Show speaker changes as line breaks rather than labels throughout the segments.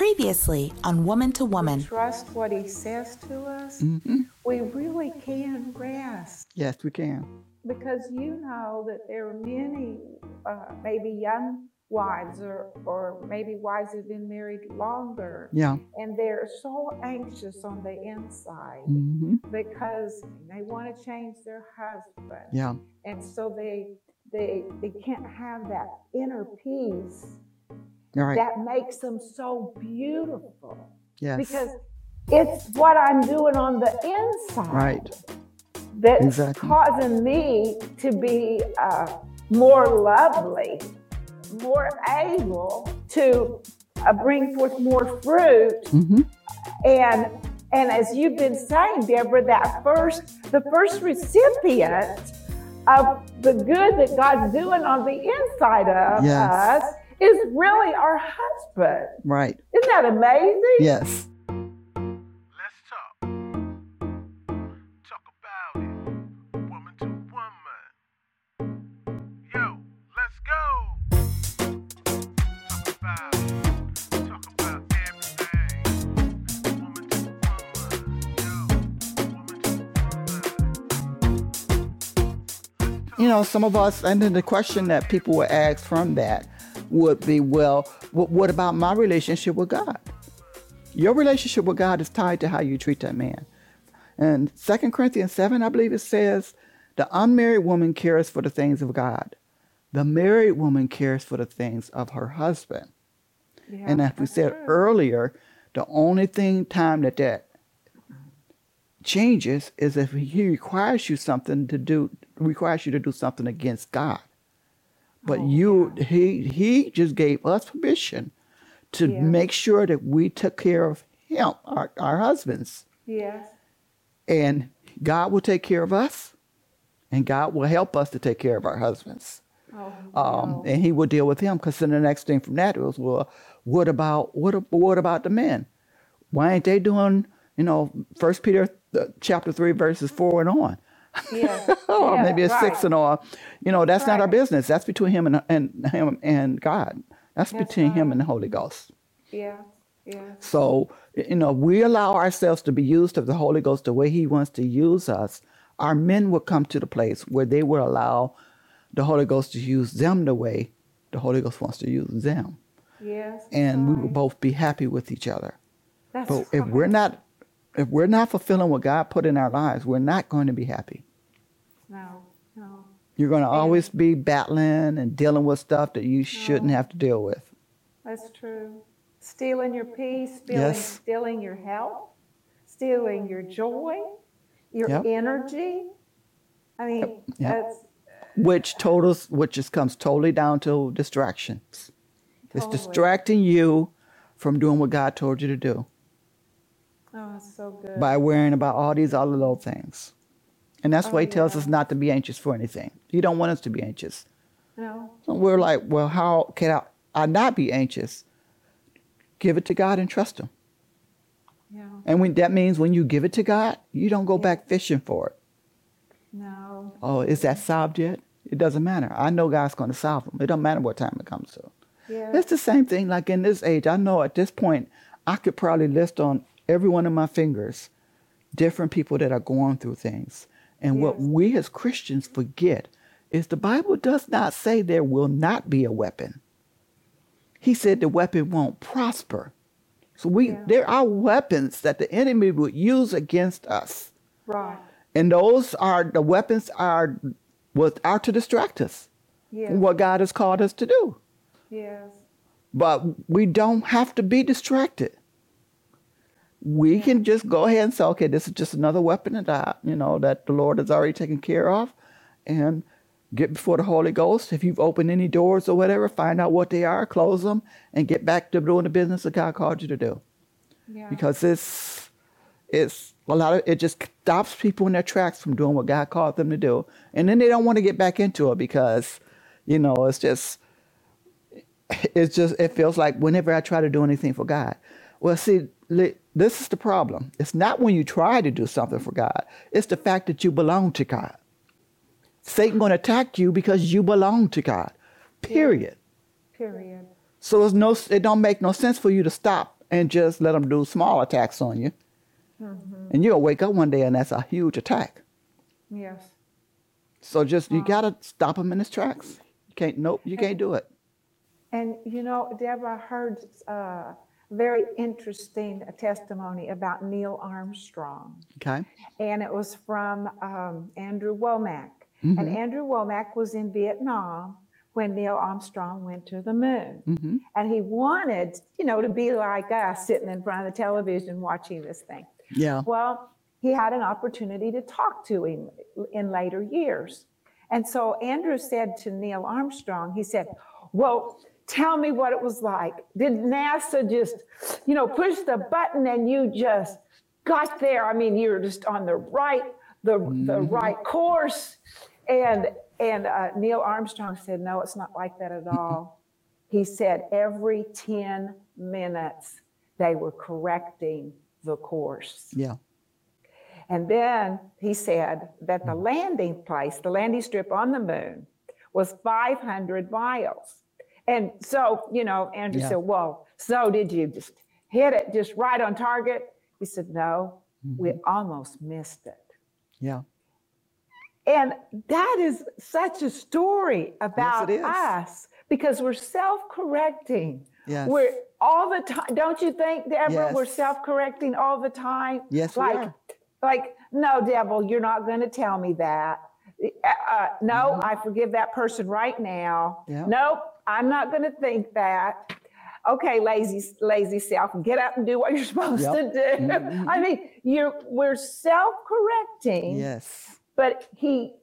Previously on Woman to Woman.
Trust what he says to us.
Mm-hmm.
We really can rest
Yes, we can.
because you know that there are many, uh, maybe young wives or, or maybe wives who've been married longer,
Yeah.
and they're so anxious on the inside
hmm
because they want to change their husband,
Yeah.
and so they they they can't have that inner peace
All right.
that makes them so beautiful
yes.
because it's what I'm doing on the inside
Right.
that's
Exactly.
causing me to be uh, more lovely, more able to uh, bring forth more fruit.
hmm
And and as you've been saying, Deborah, that first the first recipient of the good that God's doing on the inside of
Yes.
us is really our husband.
Right.
Isn't that amazing?
Yes.
Let's talk. Talk about it. Woman to woman. Yo, let's go. Talk about it. Talk about everything. Woman to woman. Yo, woman to woman.
You know, some of us, and then the question that people would ask from that would be, well, what, what about my relationship with God? Your relationship with God is tied to how you treat that man. And 2 Corinthians 7, I believe it says, the unmarried woman cares for the things of God. The married woman cares for the things of her husband.
Yeah,
And as we said earlier, the only thing time that that changes is if he requires you something to do, requires you to do something against God. But
Oh,
you, he, he just gave us permission to
Yeah.
make sure that we took care of him, our, our husbands,
Yes.
and God will take care of us, and God will help us to take care of our husbands
Oh,
um,
no.
and he will deal with him. Because then the next thing from that was, well, what about what? What about the men? Why ain't they doing? You know, First Peter uh, chapter three verses four and on,
Yeah.
Oh, or
yeah,
maybe six
right.
and on. You know, that's not our business. That's between him and and him and God. That's,
That's
between him and the Holy Ghost.
Yeah. Yeah.
So, you know, we allow ourselves to be used of the Holy Ghost the way He wants to use us. Our men will come to the place where they will allow the Holy Ghost to use them the way the Holy Ghost wants to use them.
Yes.
And we will both be happy with each other.
That's
But if we're not if we're not fulfilling what God put in our lives, we're not going to be happy.
No. No.
You're going to always be battling and dealing with stuff that you shouldn't have to deal with.
That's true. Stealing your peace, stealing,
Yes.
stealing your health, stealing your joy, your
Yep.
energy. I mean,
Yep.
that's
which totals which just comes totally down to distractions. It's distracting you from doing what God told you to do
oh, it's so good.
by worrying about all these other little things. And that's
Oh,
why he tells us not to be anxious for anything. He don't want us to be anxious.
no.
So we're like, well, how can I, I not be anxious? Give it to God and trust him.
Yeah.
And when that means when you give it to God, you don't go back fishing for it.
No.
Oh, is that solved yet? It doesn't matter. I know God's going to solve them. It don't matter what time it comes to.
Yeah.
It's the same thing. Like in this age, I know at this point, I could probably list on every one of my fingers different people that are going through things. And what we as Christians forget is the Bible does not say there will not be a weapon. He said the weapon won't prosper. So we
Yeah.
there are weapons that the enemy would use against us.
Right.
And those are the weapons are what are to distract us
Yeah.
what God has called us to do.
Yes.
But we don't have to be distracted. We can just go ahead and say, okay, this is just another weapon that I, you know, that the Lord has already taken care of, and get before the Holy Ghost. If you've opened any doors or whatever, find out what they are, close them, and get back to doing the business that God called you to do.
Yeah.
Because it's it's a lot of it just stops people in their tracks from doing what God called them to do, and then they don't want to get back into it because, you know, it's just it's just it feels like whenever I try to do anything for God. Well, see, this is the problem. It's not when you try to do something for God. It's the fact that you belong to God. Satan going to attack you because you belong to God. Period.
Period.
So it's no, it don't make no sense for you to stop and just let them do small attacks on you. Mm-hmm. And you'll wake up one day and that's a huge attack.
Yes.
So just you gotta stop him in his tracks. You can't. Nope, you can't do it.
And you know, Deborah, I heard uh, very interesting testimony about Neil Armstrong.
Okay.
and it was from um, Andrew Wommack. Mm-hmm. And Andrew Wommack was in Vietnam when Neil Armstrong went to the moon.
Mm-hmm.
And he wanted, you know, to be like us, sitting in front of the television watching this thing.
Yeah.
Well, he had an opportunity to talk to him in later years. And so Andrew said to Neil Armstrong, he said, Well, tell me what it was like. Did NASA just, you know, push the button and you just got there? I mean, you were just on the right, the, the right course. And and uh, Neil Armstrong said, No, it's not like that at all. he said every 10 minutes they were correcting the course.
Yeah.
And then he said that the landing place, the landing strip on the moon, was 500 miles. And so, you know, Andrew
Yeah.
said, Well, so did you just hit it just right on target? He said, No, we almost missed it.
Yeah.
And that is such a story about
is.
us because we're self correcting.
Yes.
We're all the time. Don't you think, Deborah?
yes.
We're self correcting all the time.
Yes, we
like,
are.
like, no, devil, you're not going to tell me that. Uh, uh, no, I forgive that person right now.
Mm-hmm. Yeah.
Nope, I'm not going to think that. Okay, lazy, lazy self, get up and do what you're supposed
Yep.
to do.
Mhm.
I mean, you're we're self-correcting
Yes.
but he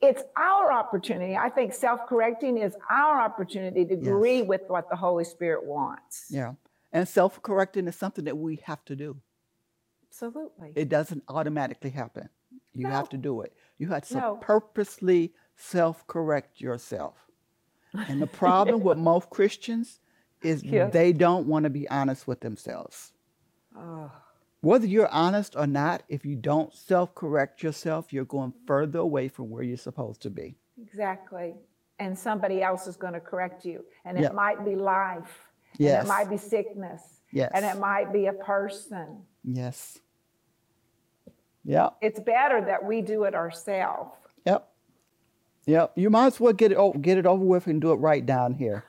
it's our opportunity i think self-correcting is our opportunity to
Yes.
agree with what the holy spirit wants
Yeah. And self-correcting is something that we have to do.
absolutely
It doesn't automatically happen. You have to do it. You have to
No.
purposely self-correct yourself. And the problem with most Christians is
Yes.
they don't want to be honest with themselves.
oh,
Whether you're honest or not, if you don't self-correct yourself, you're going further away from where you're supposed to be.
exactly and somebody else is going to correct you and it
Yeah.
might be life
Yes.
and it might be sickness
Yes.
and it might be a person
Yes. Yeah.
it's better that we do it ourselves
Yep. You might as well get it over, get it over with and do it right down here.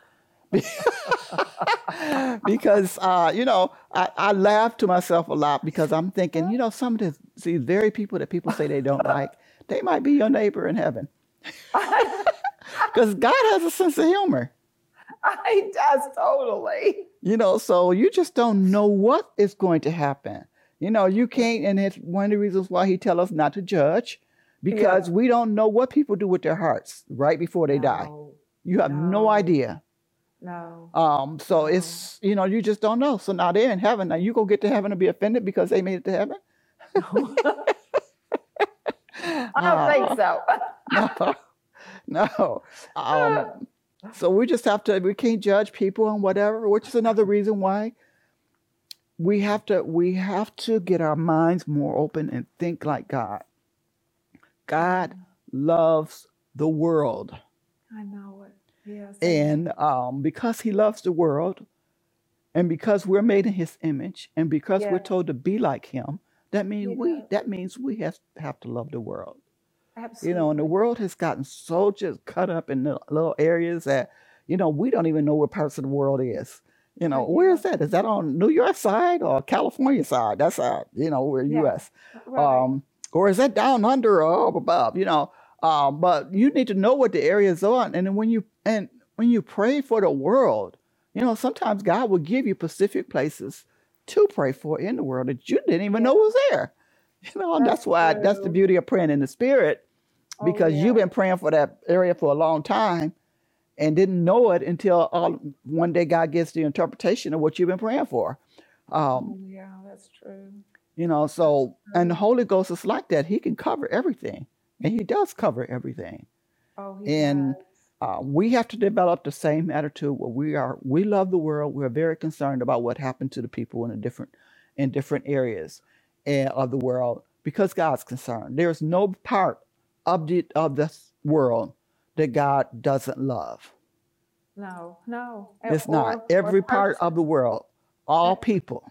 because uh, you know, I, I laugh to myself a lot because I'm thinking, you know, some of the, these very people that people say they don't like, they might be your neighbor in heaven. Because God has a sense of humor.
he does totally
You know, so you just don't know what is going to happen. You know, you can't, and it's one of the reasons why he tell us not to judge, because we don't know what people do with their hearts right before they die. You have no
No.
idea.
no
Um, so it's you know you just don't know. So now they're in heaven. Now you go get to heaven and be offended because they made it to heaven.
i don't think so
No, no. Um, so we just have to. We can't judge people and whatever, which is another reason why we have to. We have to get our minds more open and think like God. God loves the world.
i know it yes
And um, because he loves the world, and because we're made in his image, and because we're told to be like him, that means we that means we have, have to love the world.
absolutely
You know, and the world has gotten so just cut up in the little areas that, you know, we don't even know where parts of the world is. You know, where is that? Is that on New York side or California side? That's uh, you know, we're
Yeah.
US.
Right.
Um, or is that down under or up above? You know, um, but you need to know what the areas are, and then when you and when you pray for the world, you know, sometimes God will give you specific places to pray for in the world that you didn't even know was there. You know, that's,
That's
why that's the beauty of praying in the spirit,
Oh,
because you've been praying for that area for a long time and didn't know it until all, one day God gets the interpretation of what you've been praying for. Um,
Oh, yeah, that's true.
You know, so and the Holy Ghost is like that. He can cover everything, and He does cover everything.
Oh, he
And
does.
uh, we have to develop the same attitude. Where we are, we love the world. We're very concerned about what happened to the people in the different, in different areas eh, of the world because God's concerned. There's no part of the of this world that God doesn't love.
No, no.
It's
Or-
not every part of the world all people,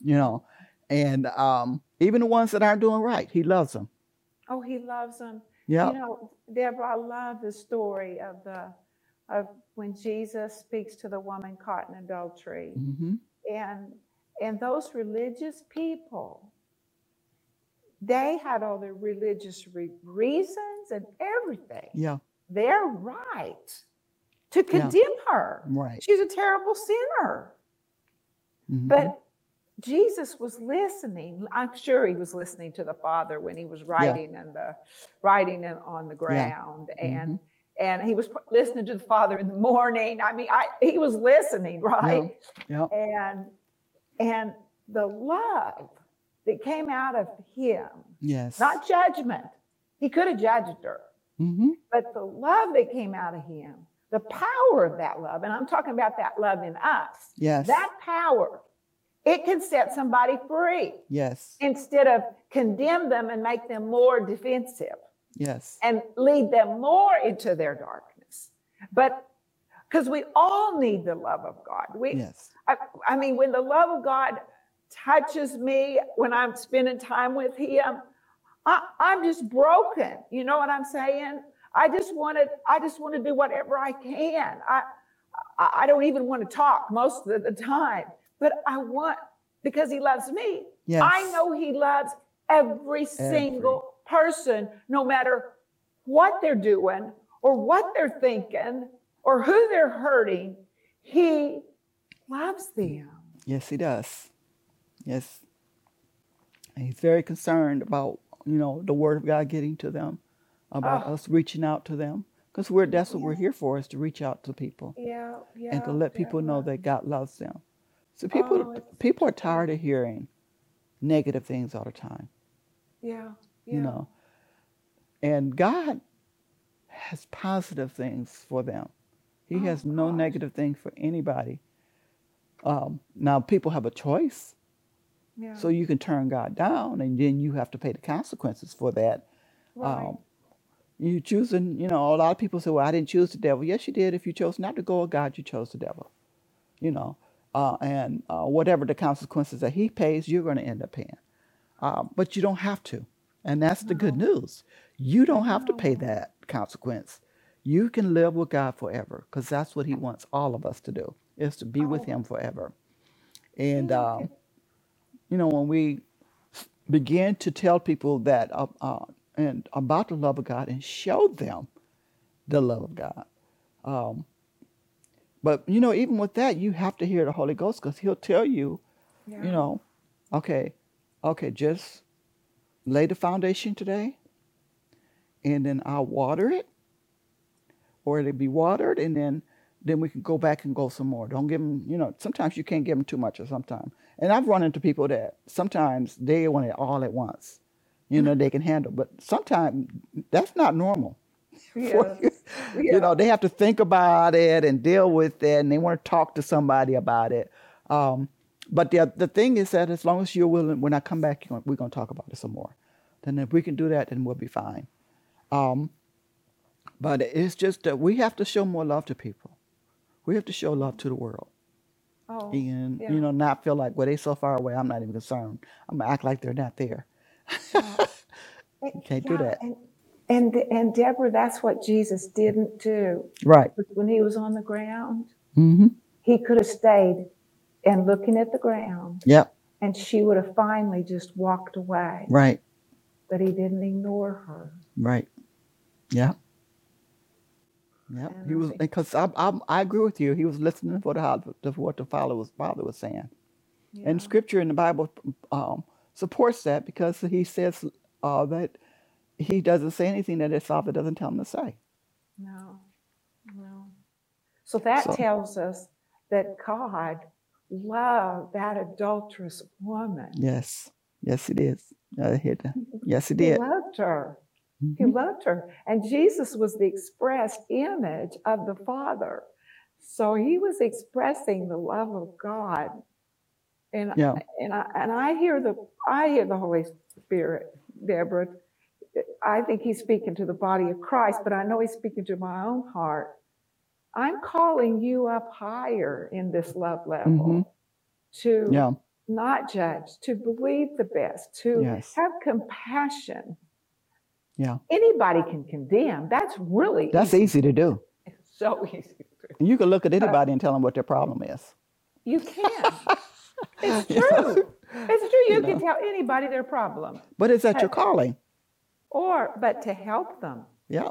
you know, and um, even the ones that aren't doing right, he loves them.
Oh, he loves them.
Yeah.
You know, Deborah, I love the story of the of when Jesus speaks to the woman caught in adultery.
hmm
And and those religious people, they had all their religious re- reasons and everything.
Yeah.
They're right to condemn her.
Right.
She's a terrible sinner.
Mhm.
But Jesus was listening. I'm sure he was listening to the Father when he was writing and the writing in, on the ground, and and he was listening to the Father in the morning. I mean, I, he was listening, right?
Yeah.
And and the love that came out of him,
Yes.
not judgment. He could have judged her,
hmm
but the love that came out of him, the power of that love, and I'm talking about that love in us.
Yes.
That power, it can set somebody free
yes.
instead of condemn them and make them more defensive
Yes.
and lead them more into their darkness. But because we all need the love of God. We,
Yes.
I, I mean, when the love of God touches me when I'm spending time with Him, I, I'm just broken. You know what I'm saying? I just want to. I just want to do whatever I can. I, I I don't even want to talk most of the time, but I want because He loves me.
Yes.
I know He loves every single person, no matter what they're doing or what they're thinking or who they're hurting. He loves them.
Yes, he does. Yes. And he's very concerned about, you know, the word of God getting to them, about
Oh.
us reaching out to them. Because we're that's what we're here for is to reach out to people
Yeah, yeah.
and to let people know that God loves them. So people
Oh,
people are tired of hearing negative things all the time,
Yeah, yeah.
you know. And God has positive things for them. He
Oh,
has no
gosh.
negative thing for anybody. Um, now people have a choice.
yeah.
So you can turn God down, and then you have to pay the consequences for that.
right.
Um, you choosing, you know, a lot of people say, "Well, I didn't choose the devil." Yes, you did. If you chose not to go with God, you chose the devil. You know, uh, and uh, whatever the consequences that He pays, you're going to end up paying. Uh, but you don't have to, and that's the good news. You don't have to pay that consequence. You can live with God forever, because that's what He wants all of us to do: is to be with
Oh.
Him forever. And um, you know, when we begin to tell people that uh, uh, and about the love of God and show them the love of God. But you know, even with that, you have to hear the Holy Ghost because He'll tell you,
yeah.
you know, okay, okay, just lay the foundation today, and then I'll water it, or it'll be watered, and then then we can go back and go some more. Don't give them, you know, sometimes you can't give them too much or sometimes. And I've run into people that sometimes they want it all at once, you mm-hmm. know, they can handle, but sometimes that's not normal.
Yeah.
you. Know, they have to think about it and deal with it, and they want to talk to somebody about it. Um, but the the thing is that as long as you're willing, when I come back, we're going to talk about it some more. Then if we can do that, then we'll be fine. Um, but it's just that we have to show more love to people. We have to show love to the world,
Oh,
and
yeah.
you know, not feel like, well, they're so far away. I'm not even concerned. I'm gonna act like they're not there. You can't do that.
And, and and Deborah, that's what Jesus didn't do.
Right.
When he was on the ground,
Mm-hmm.
he could have stayed and looking at the ground,
Yep.
and she would have finally just walked away.
Right.
But he didn't ignore her.
Right. Yeah. Yeah. He was because I, I I agree with you. He was listening for the how- to what the father was father was saying,
Yeah.
and Scripture in the Bible um, supports that because he says uh, that he doesn't say anything that his father doesn't tell him to say.
No, no. So that
So-
tells us that God loved that adulterous woman.
Yes. Yes, it is. Uh, he- yes, he
He
did.
loved her. He
Mhm.
loved her. And Jesus was the expressed image of the Father. So he was expressing the love of God. And
Yeah.
and I and I hear the I hear the Holy Spirit, Deborah. I think he's speaking to the body of Christ, but I know he's speaking to my own heart. I'm calling you up higher in this love level.
Mhm.
to
Yeah.
not judge, to believe the best, to
Yes.
have compassion.
Yeah.
Anybody can condemn. That's really
That's easy to do.
It's so easy.
You can look at anybody and tell them what their problem is.
You can. it's true. It's true. You can tell anybody their problem.
But is that your calling?
Or, but to help them,
Yeah.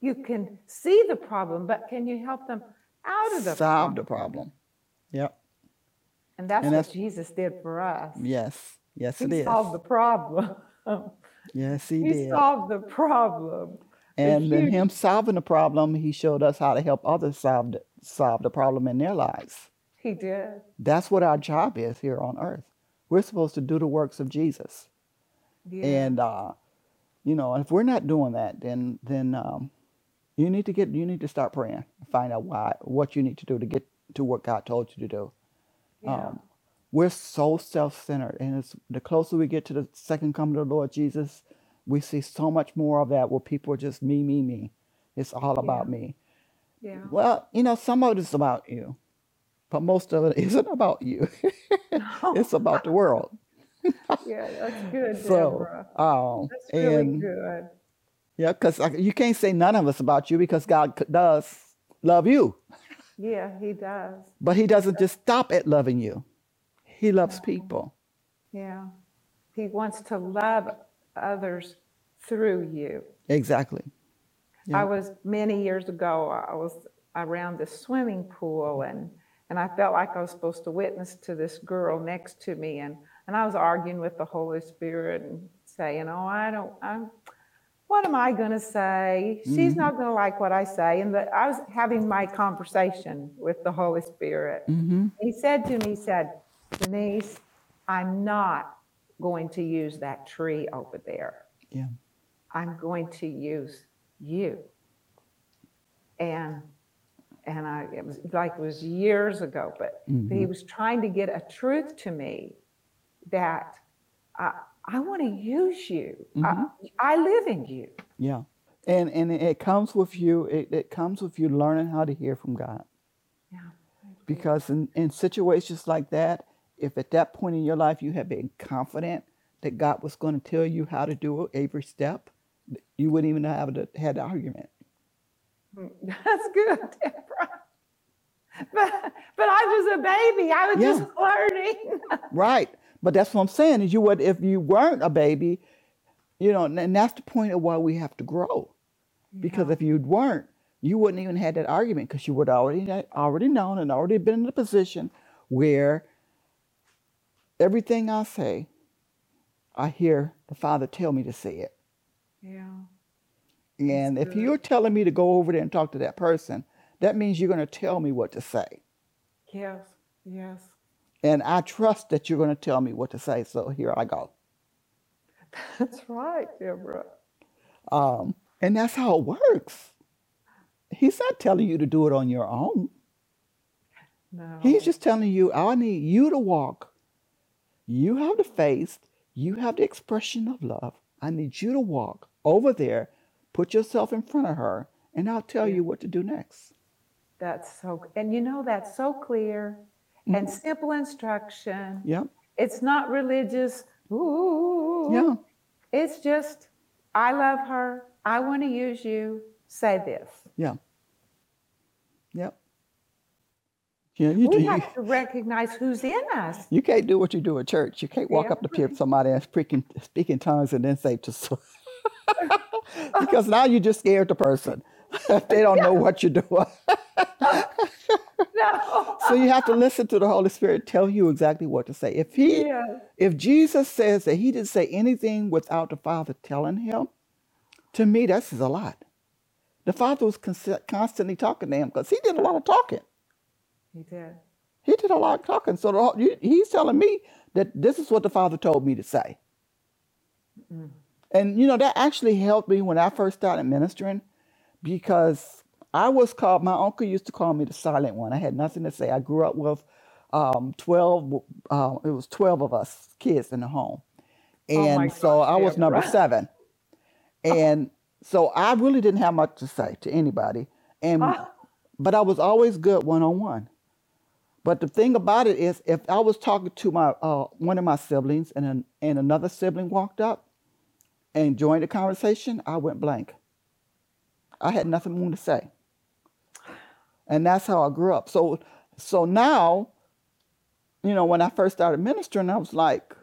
you can see the problem, but can you help them out of the
Solve
problem?
the problem. Yep.
And that's
and
what
that's-
Jesus did for us.
Yes. Yes, it
he
is.
solved the problem.
Yes, he
he
did.
solved the problem.
And in him solving the problem, he showed us how to help others solve the, solve the problem in their lives.
He did.
That's what our job is here on earth. We're supposed to do the works of Jesus.
Yeah.
And uh, you know, if we're not doing that, then then um, you need to get you need to start praying and find out why what you need to do to get to what God told you to do.
yeah.
Um, we're so self-centered, and it's the closer we get to the second coming of the Lord Jesus, we see so much more of that where people are just me, me, me. It's all about me.
yeah.
Well, you know, some of it's about you, but most of it isn't about you. it's about the world.
yeah, that's good,
So,
Deborah.
um,
That's really
and
good.
yeah, because you can't say none of us about you because God does love you,
Yeah, he does.
but He doesn't just stop at loving you. He loves people.
Yeah. He wants to love others through you.
Exactly. Yeah.
I was many years ago, I was around the swimming pool and and I felt like I was supposed to witness to this girl next to me and and I was arguing with the Holy Spirit and saying, "Oh, I don't I'm what am I going to say? She's not going to like what I say." And the, I was having my conversation with the Holy Spirit.
hmm
He said to me, he said, Denise, I'm not going to use that tree over there.
Yeah.
I'm going to use you. And and I it was like it was years ago, but he was trying to get a truth to me that I, I want to use you. I, mm-hmm. I live in you.
Yeah. And and it comes with you. It, it comes with you learning how to hear from God.
Yeah.
Because in, in situations like that, if at that point in your life you have been confident that God was going to tell you how to do it every step, you wouldn't even have had the argument.
Hmm, that's good, Deborah. But but I was a baby. I was
Yeah.
just learning.
Right. But that's what I'm saying is you would if you weren't a baby, you know, and- that's the point of why we have to grow. Because if you weren't, you wouldn't even had that argument because you would already already known and already been in a position where everything I say, I hear the Father tell me to say it.
Yeah.
And if you're telling me to go over there and talk to that person, that means you're going to tell me what to say.
Yes. Yes.
And I trust that you're going to tell me what to say. So here I go.
That's right, Deborah.
Um, and that's how it works. He's not telling you to do it on your own.
No.
He's just telling you, I need you to walk. You have the face, you have the expression of love. I need you to walk over there, put yourself in front of her, and I'll tell you what to do next.
That's so, and you know, that's so clear and
Mm-hmm.
simple instruction.
Yep.
It's not religious. Ooh.
Yeah.
It's just, I love her. I want to use you. Say this.
Yeah. Yep. Yeah, you,
We
you,
have to recognize who's in us.
you can't do what you do at church. You can't walk
Yeah.
up to peer somebody and speak in, speak in tongues and then say to because now you just scared the person. they don't know what you're doing.
No.
so you have to listen to the Holy Spirit tell you exactly what to say. If he
Yeah.
if Jesus says that he didn't say anything without the Father telling him, to me that says a lot. The Father was const- constantly talking to him because he did a lot of talking.
He did.
He did a lot of talking. So the, you- he's telling me that this is what the Father told me to say. And you know that actually helped me when I first started ministering because I was called. My uncle used to call me the silent one. I had nothing to say. I grew up with um, twelve. Uh, it was twelve of us kids in the home,
Oh
and so
gosh,
I was number
Deborah.
seven. And so I really didn't have much to say to anybody. And
Ah.
but I was always good one on one. But the thing about it is, if I was talking to my uh, one of my siblings and an, and another sibling walked up and joined the conversation, I went blank. I had nothing more to say, and that's how I grew up. So so now, you know, when I first started ministering, I was like,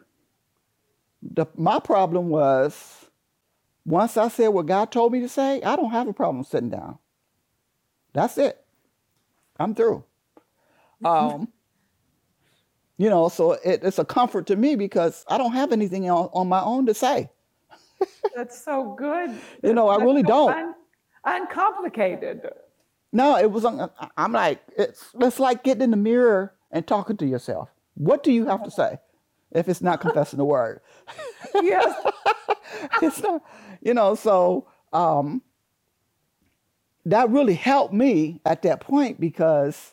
the my problem was once I said what God told me to say, I don't have a problem sitting down. That's it. I'm through. Um, you know, so it, it's a comfort to me because I don't have anything on, on my own to say.
That's so good.
You know, I
That's
really
so
don't.
un- uncomplicated.
No, it was. un- I'm like, it's it's like getting in the mirror and talking to yourself. What do you have to say if it's not confessing the word?
Yes.
it's not, you know. So um, that really helped me at that point because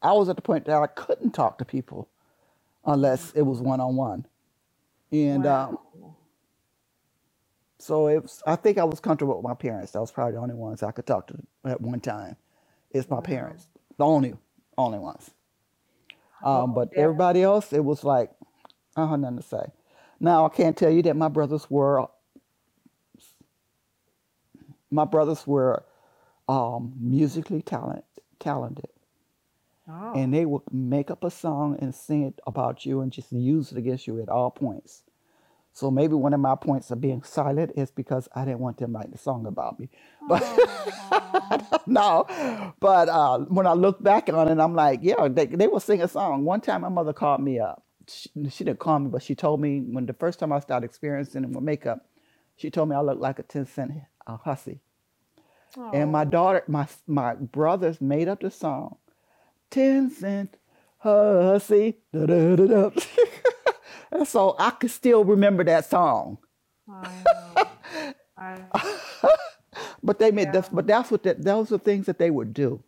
I was at the point that I couldn't talk to people unless it was one on one, and um,
Wow.
So it was, I think I was comfortable with my parents. That was probably the only ones I could talk to at one time. It's my
Wow.
parents, the only only ones. Um,
Oh,
but
yeah.
everybody else, it was like I had nothing to say. Now I can't tell you that my brothers were my brothers were um, musically talent, talented,
Oh.
and they would make up a song and sing it about you and just use it against you at all points. So maybe one of my points of being silent is because I didn't want them to write the song about me. But no, but uh, when I look back on it, I'm like, yeah, they, they will sing a song. One time my mother called me up. She, she didn't call me, but she told me when the first time I started experiencing it with makeup, she told me I looked like a 10 cent uh, hussy. And my
Oh.
daughter, my my brothers made up the song, 10 cent hussy. Da, da, da, da. So I could still remember that song.
I. I,
But they made
yeah.
that's but that's what that those are things that they would do.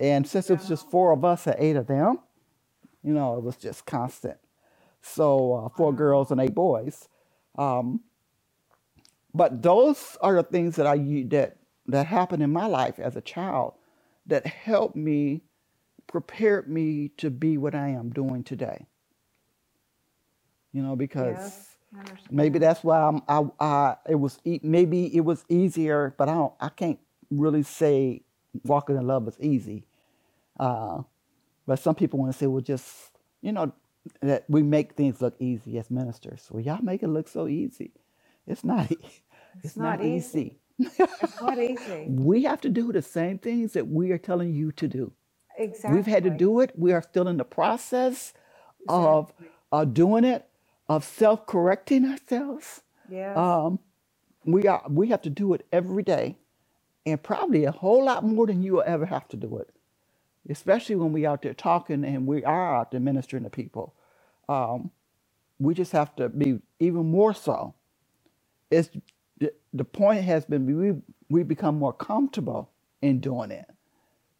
And since it was just four of us and eight of them, you know, it was just constant. So uh, four
Wow.
girls and eight boys. Um, but those are the things that I that that happened in my life as a child that helped me, prepared me to be what I am doing today. You know, because
Yes. I
maybe that's why I'm, I, I it was e- maybe it was easier, but I don't I can't really say walking in love was easy. Uh, but some people want to say, well, just you know that we make things look easy as ministers. Well, y'all make it look so easy. It's not.
It's
It's not
not easy.
easy.
It's not easy.
We have to do the same things that we are telling you to do. Exactly. We've had to do it. We are still in the process of uh, doing it, of self-correcting ourselves.
Yes.
Um, we are we have to do it every day, and probably a whole lot more than you will ever have to do it. Especially when we're out there talking and we are out there ministering to people. Um, we just have to be even more so. It's the, the point has been we we become more comfortable in doing it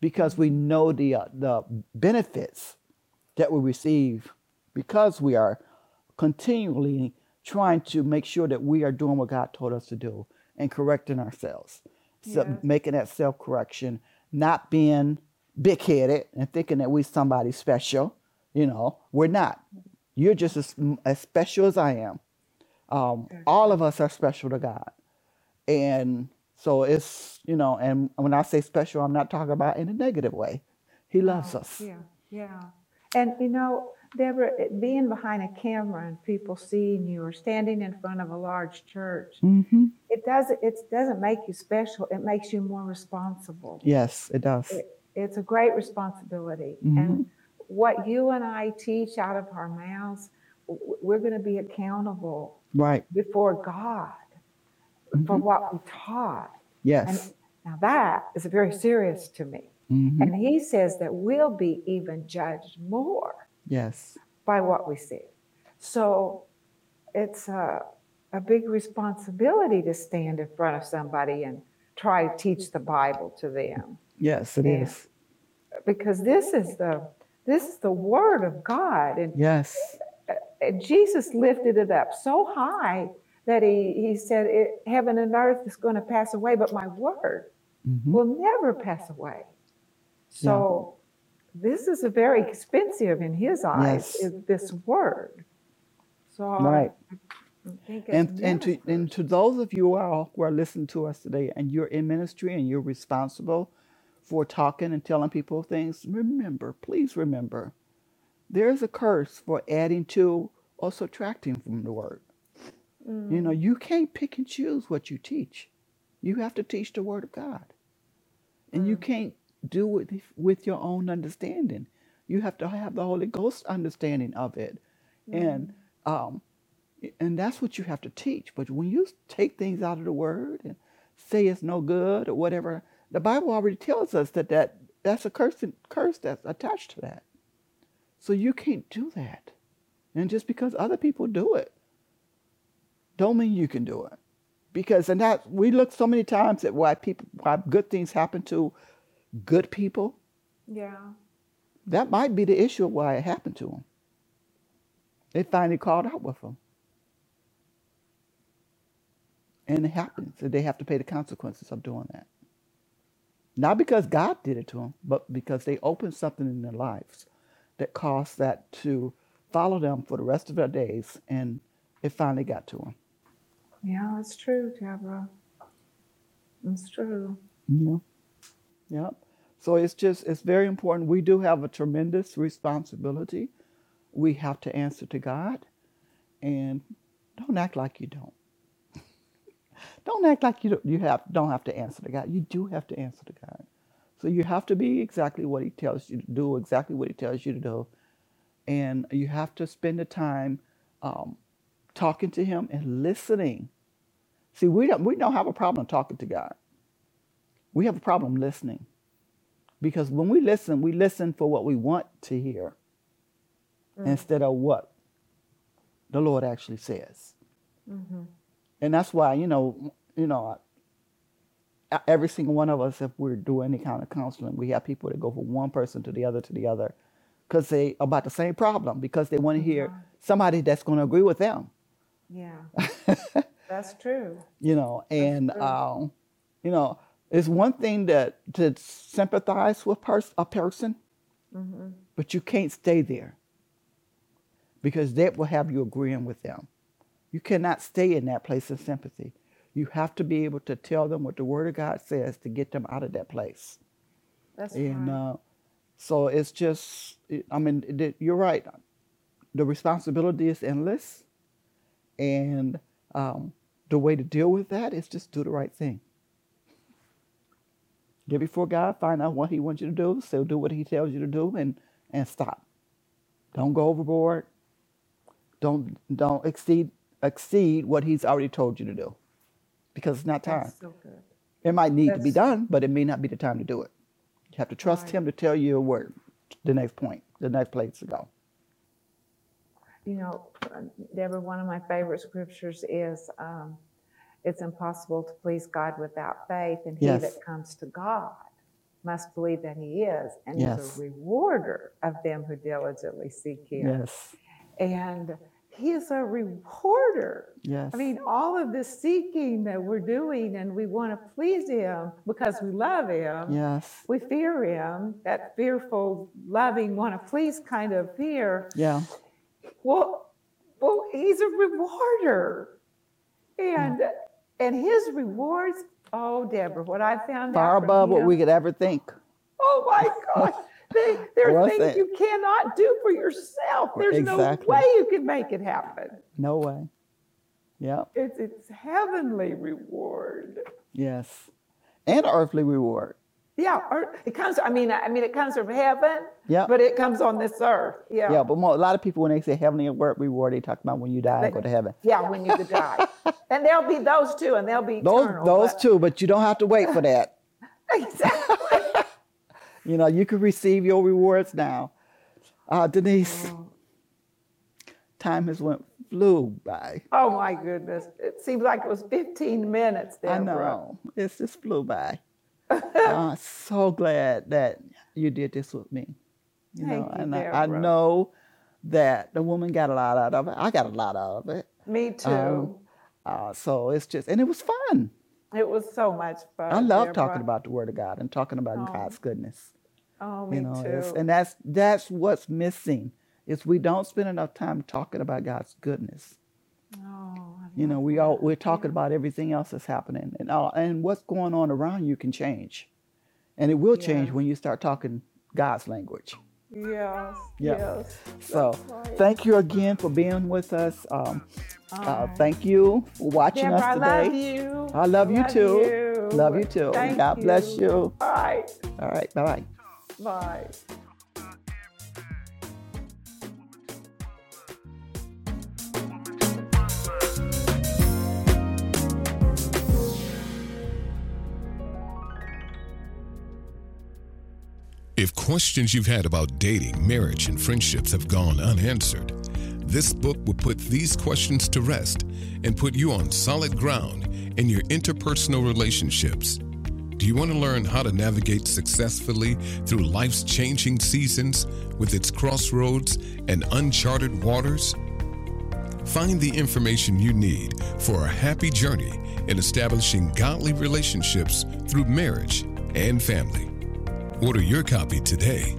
because we know the uh, the benefits that we receive because we are continually trying to make sure that we are doing what God told us to do and correcting ourselves. So
Yes.
making that self correction, not being big headed and thinking that we're somebody special. You know, we're not. You're just as, as special as I am. Um, all of us are special to God. And so it's, you know, and when I say special, I'm not talking about in a negative way. He loves
Oh,
us.
yeah, yeah. And you know, Deborah, being behind a camera and people seeing you or standing in front of a large church,
hmm
it doesn't it doesn't make you special. It makes you more responsible.
Yes, it does.
It, it's a great responsibility.
hmm
And what you and I teach out of our mouths, we're going to be accountable
Right.
before God for
hmm
what we taught. And
Yes.
now that is very serious to me.
hmm
And he says that we'll be even judged more
Yes.
by what we see. So it's a, a big responsibility to stand in front of somebody and try to teach the Bible to them.
Yes, it
And
is.
because this is the this is the word of God. And
Yes.
and Jesus lifted it up so high that he, he said, it, Heaven and earth is going to pass away, but my word
hmm
will never pass away. So this is a very expensive in his eyes,
Yes.
this word. So
Right.
I think it's
And and to and to those of you are, who are listening to us today, and you're in ministry and you're responsible for talking and telling people things, remember, please remember, there is a curse for adding to or subtracting from the word. You know, mm. you can't pick and choose what you teach. You have to teach the word of God, and you mm. can't do it with your own understanding. You have to have the Holy Ghost understanding of it, and um, and that's what you have to teach. But when you take things out of the word and say it's no good or whatever, the Bible already tells us that, that that's a curse, curse that's attached to that. So you can't do that. And just because other people do it, don't mean you can do it. Because and that we look so many times at why people why good things happen to good people.
yeah.
That might be the issue of why it happened to them. They finally called out with them. And it happens. that they have to pay the consequences of doing that. Not because God did it to them, but because they opened something in their lives that caused that to follow them for the rest of their days. And it finally got to them.
Yeah, that's true, Deborah. It's true.
Yeah. Yep. So it's just, it's very important. We do have a tremendous responsibility. We have to answer to God. And don't act like you don't. Don't act like you don't, you have don't have to answer to God. You do have to answer to God. So you have to be exactly what He tells you to do, exactly what He tells you to do, and you have to spend the time um, talking to Him and listening. See, we don't we don't have a problem talking to God. We have a problem listening, because when we listen, we listen for what we want to hear, mm. instead of what the Lord actually says. Mm-hmm. And that's why, you know, you know, every single one of us, if we're doing any kind of counseling, we have people that go from one person to the other to the other because they about the same problem because they want to hear uh-huh. somebody that's going to agree with them,
Yeah. that's true.
you know. And um, you know, it's one thing that to sympathize with pers- a person, but you can't stay there because that will have you agreeing with them. You cannot stay in that place of sympathy. You have to be able to tell them what the Word of God says to get them out of that place.
That's
And
right.
uh, so it's just, I mean, you're right. The responsibility is endless. And um, the way to deal with that is just do the right thing. Get before God, find out what He wants you to do, so do what He tells you to do, and and stop. Don't go overboard. Don't don't exceed exceed what He's already told you to do, because it's not time.
That's so good.
It might need to be
That's-
done, but it may not be the time to do it. You have to trust
Right.
Him to tell you where the next point, the next place to go.
You know, Deborah, one of my favorite scriptures is um, it's impossible to please God without faith, and he that comes to God must believe that he is, and he's a rewarder of them who diligently seek him.
Yes,
And he is a rewarder.
yes,
I mean, all of this seeking that we're doing, and we want to please him because we love him.
yes,
We fear him, that fearful, loving, want to please kind of fear.
yeah,
Well, well, he's a rewarder. And and his rewards, oh Deborah, what I found
far
out
above what we could ever think.
Oh my gosh. They, there are things
that?
you cannot do for yourself. There's
Exactly.
no way you can make it happen.
No way. Yeah,
It's it's heavenly reward.
yes, and earthly reward.
Yeah, or it comes. I mean, I mean, it comes from heaven.
Yeah.
But it comes on this earth. Yeah.
Yeah, but more, a lot of people when they say heavenly reward, reward, they talk about when you die and go to heaven.
Yeah, when you die, and there'll be those two, and they'll be
Those,
eternal.
those
but-
two, but you don't have to wait for that.
Exactly.
You know, you can receive your rewards now. Uh, Denise,
Oh.
time has went flew by.
Oh my goodness! It seems like it was 15 minutes.
I know. It's just flew by. uh, so glad that you did this with me. You know,
you,
and I, I know that the woman got a lot out of it. I got a lot out of it.
Me too.
Um, Uh, so it's just, and it was fun.
it was so much fun.
I love
Deborah.
talking about the Word of God and talking about
Oh.
God's goodness.
Oh, me
you know,
too.
and that's that's what's missing is we don't spend enough time talking about God's goodness.
Oh,
You know, we all we're talking about everything else that's happening, and all, and what's going on around you can change, and it will change
Yeah.
when you start talking God's language.
Yes.
Yeah.
Yes.
So,
right.
thank you again for being with us. Um, uh, thank you for watching
Deborah, I
us
love
today.
you.
I love you too.
you.
Love you too.
Thank
God bless you.
All right.
All right, bye bye.
Questions you've had about dating, marriage, and friendships have gone unanswered, this book will put these questions to rest and put you on solid ground in your interpersonal relationships. Do you want to learn how to navigate successfully through life's changing seasons with its crossroads and uncharted waters? Find the information you need for a happy journey in establishing godly relationships through marriage and family. Order your copy today